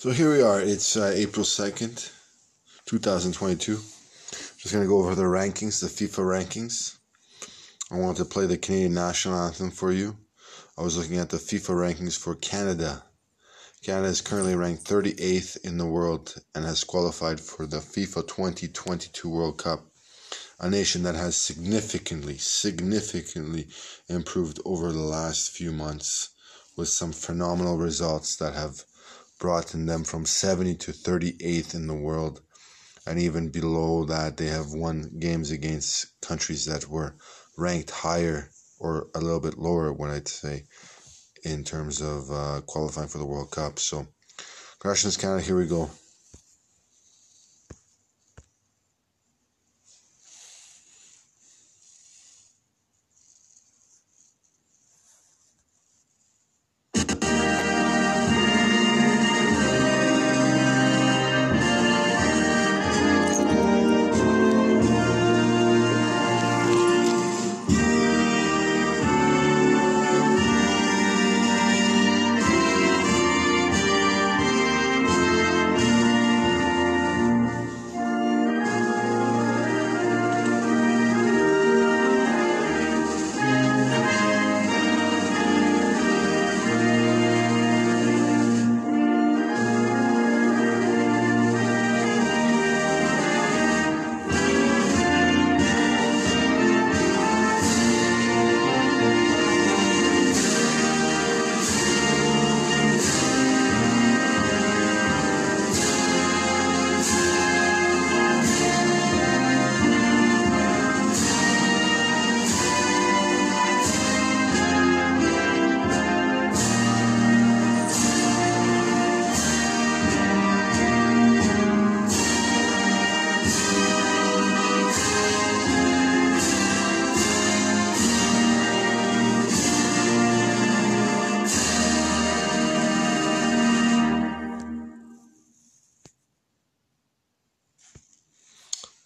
So here we are. It's uh, April 2nd, 2022. Just going to go over the rankings, the FIFA rankings. I wanted to play the Canadian national anthem for you. I was looking at the FIFA rankings for Canada. Canada is currently ranked 38th in the world and has qualified for the FIFA 2022 World Cup. A nation that has significantly, significantly improved over the last few months with some phenomenal results that have brought them from 70 to 38th in the world. And even below that, they have won games against countries that were ranked higher or a little bit lower, what I'd say, in terms of uh, qualifying for the World Cup. So, congratulations, Canada. Here we go.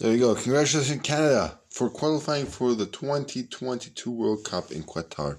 There you go. Congratulations, Canada, for qualifying for the 2022 World Cup in Qatar.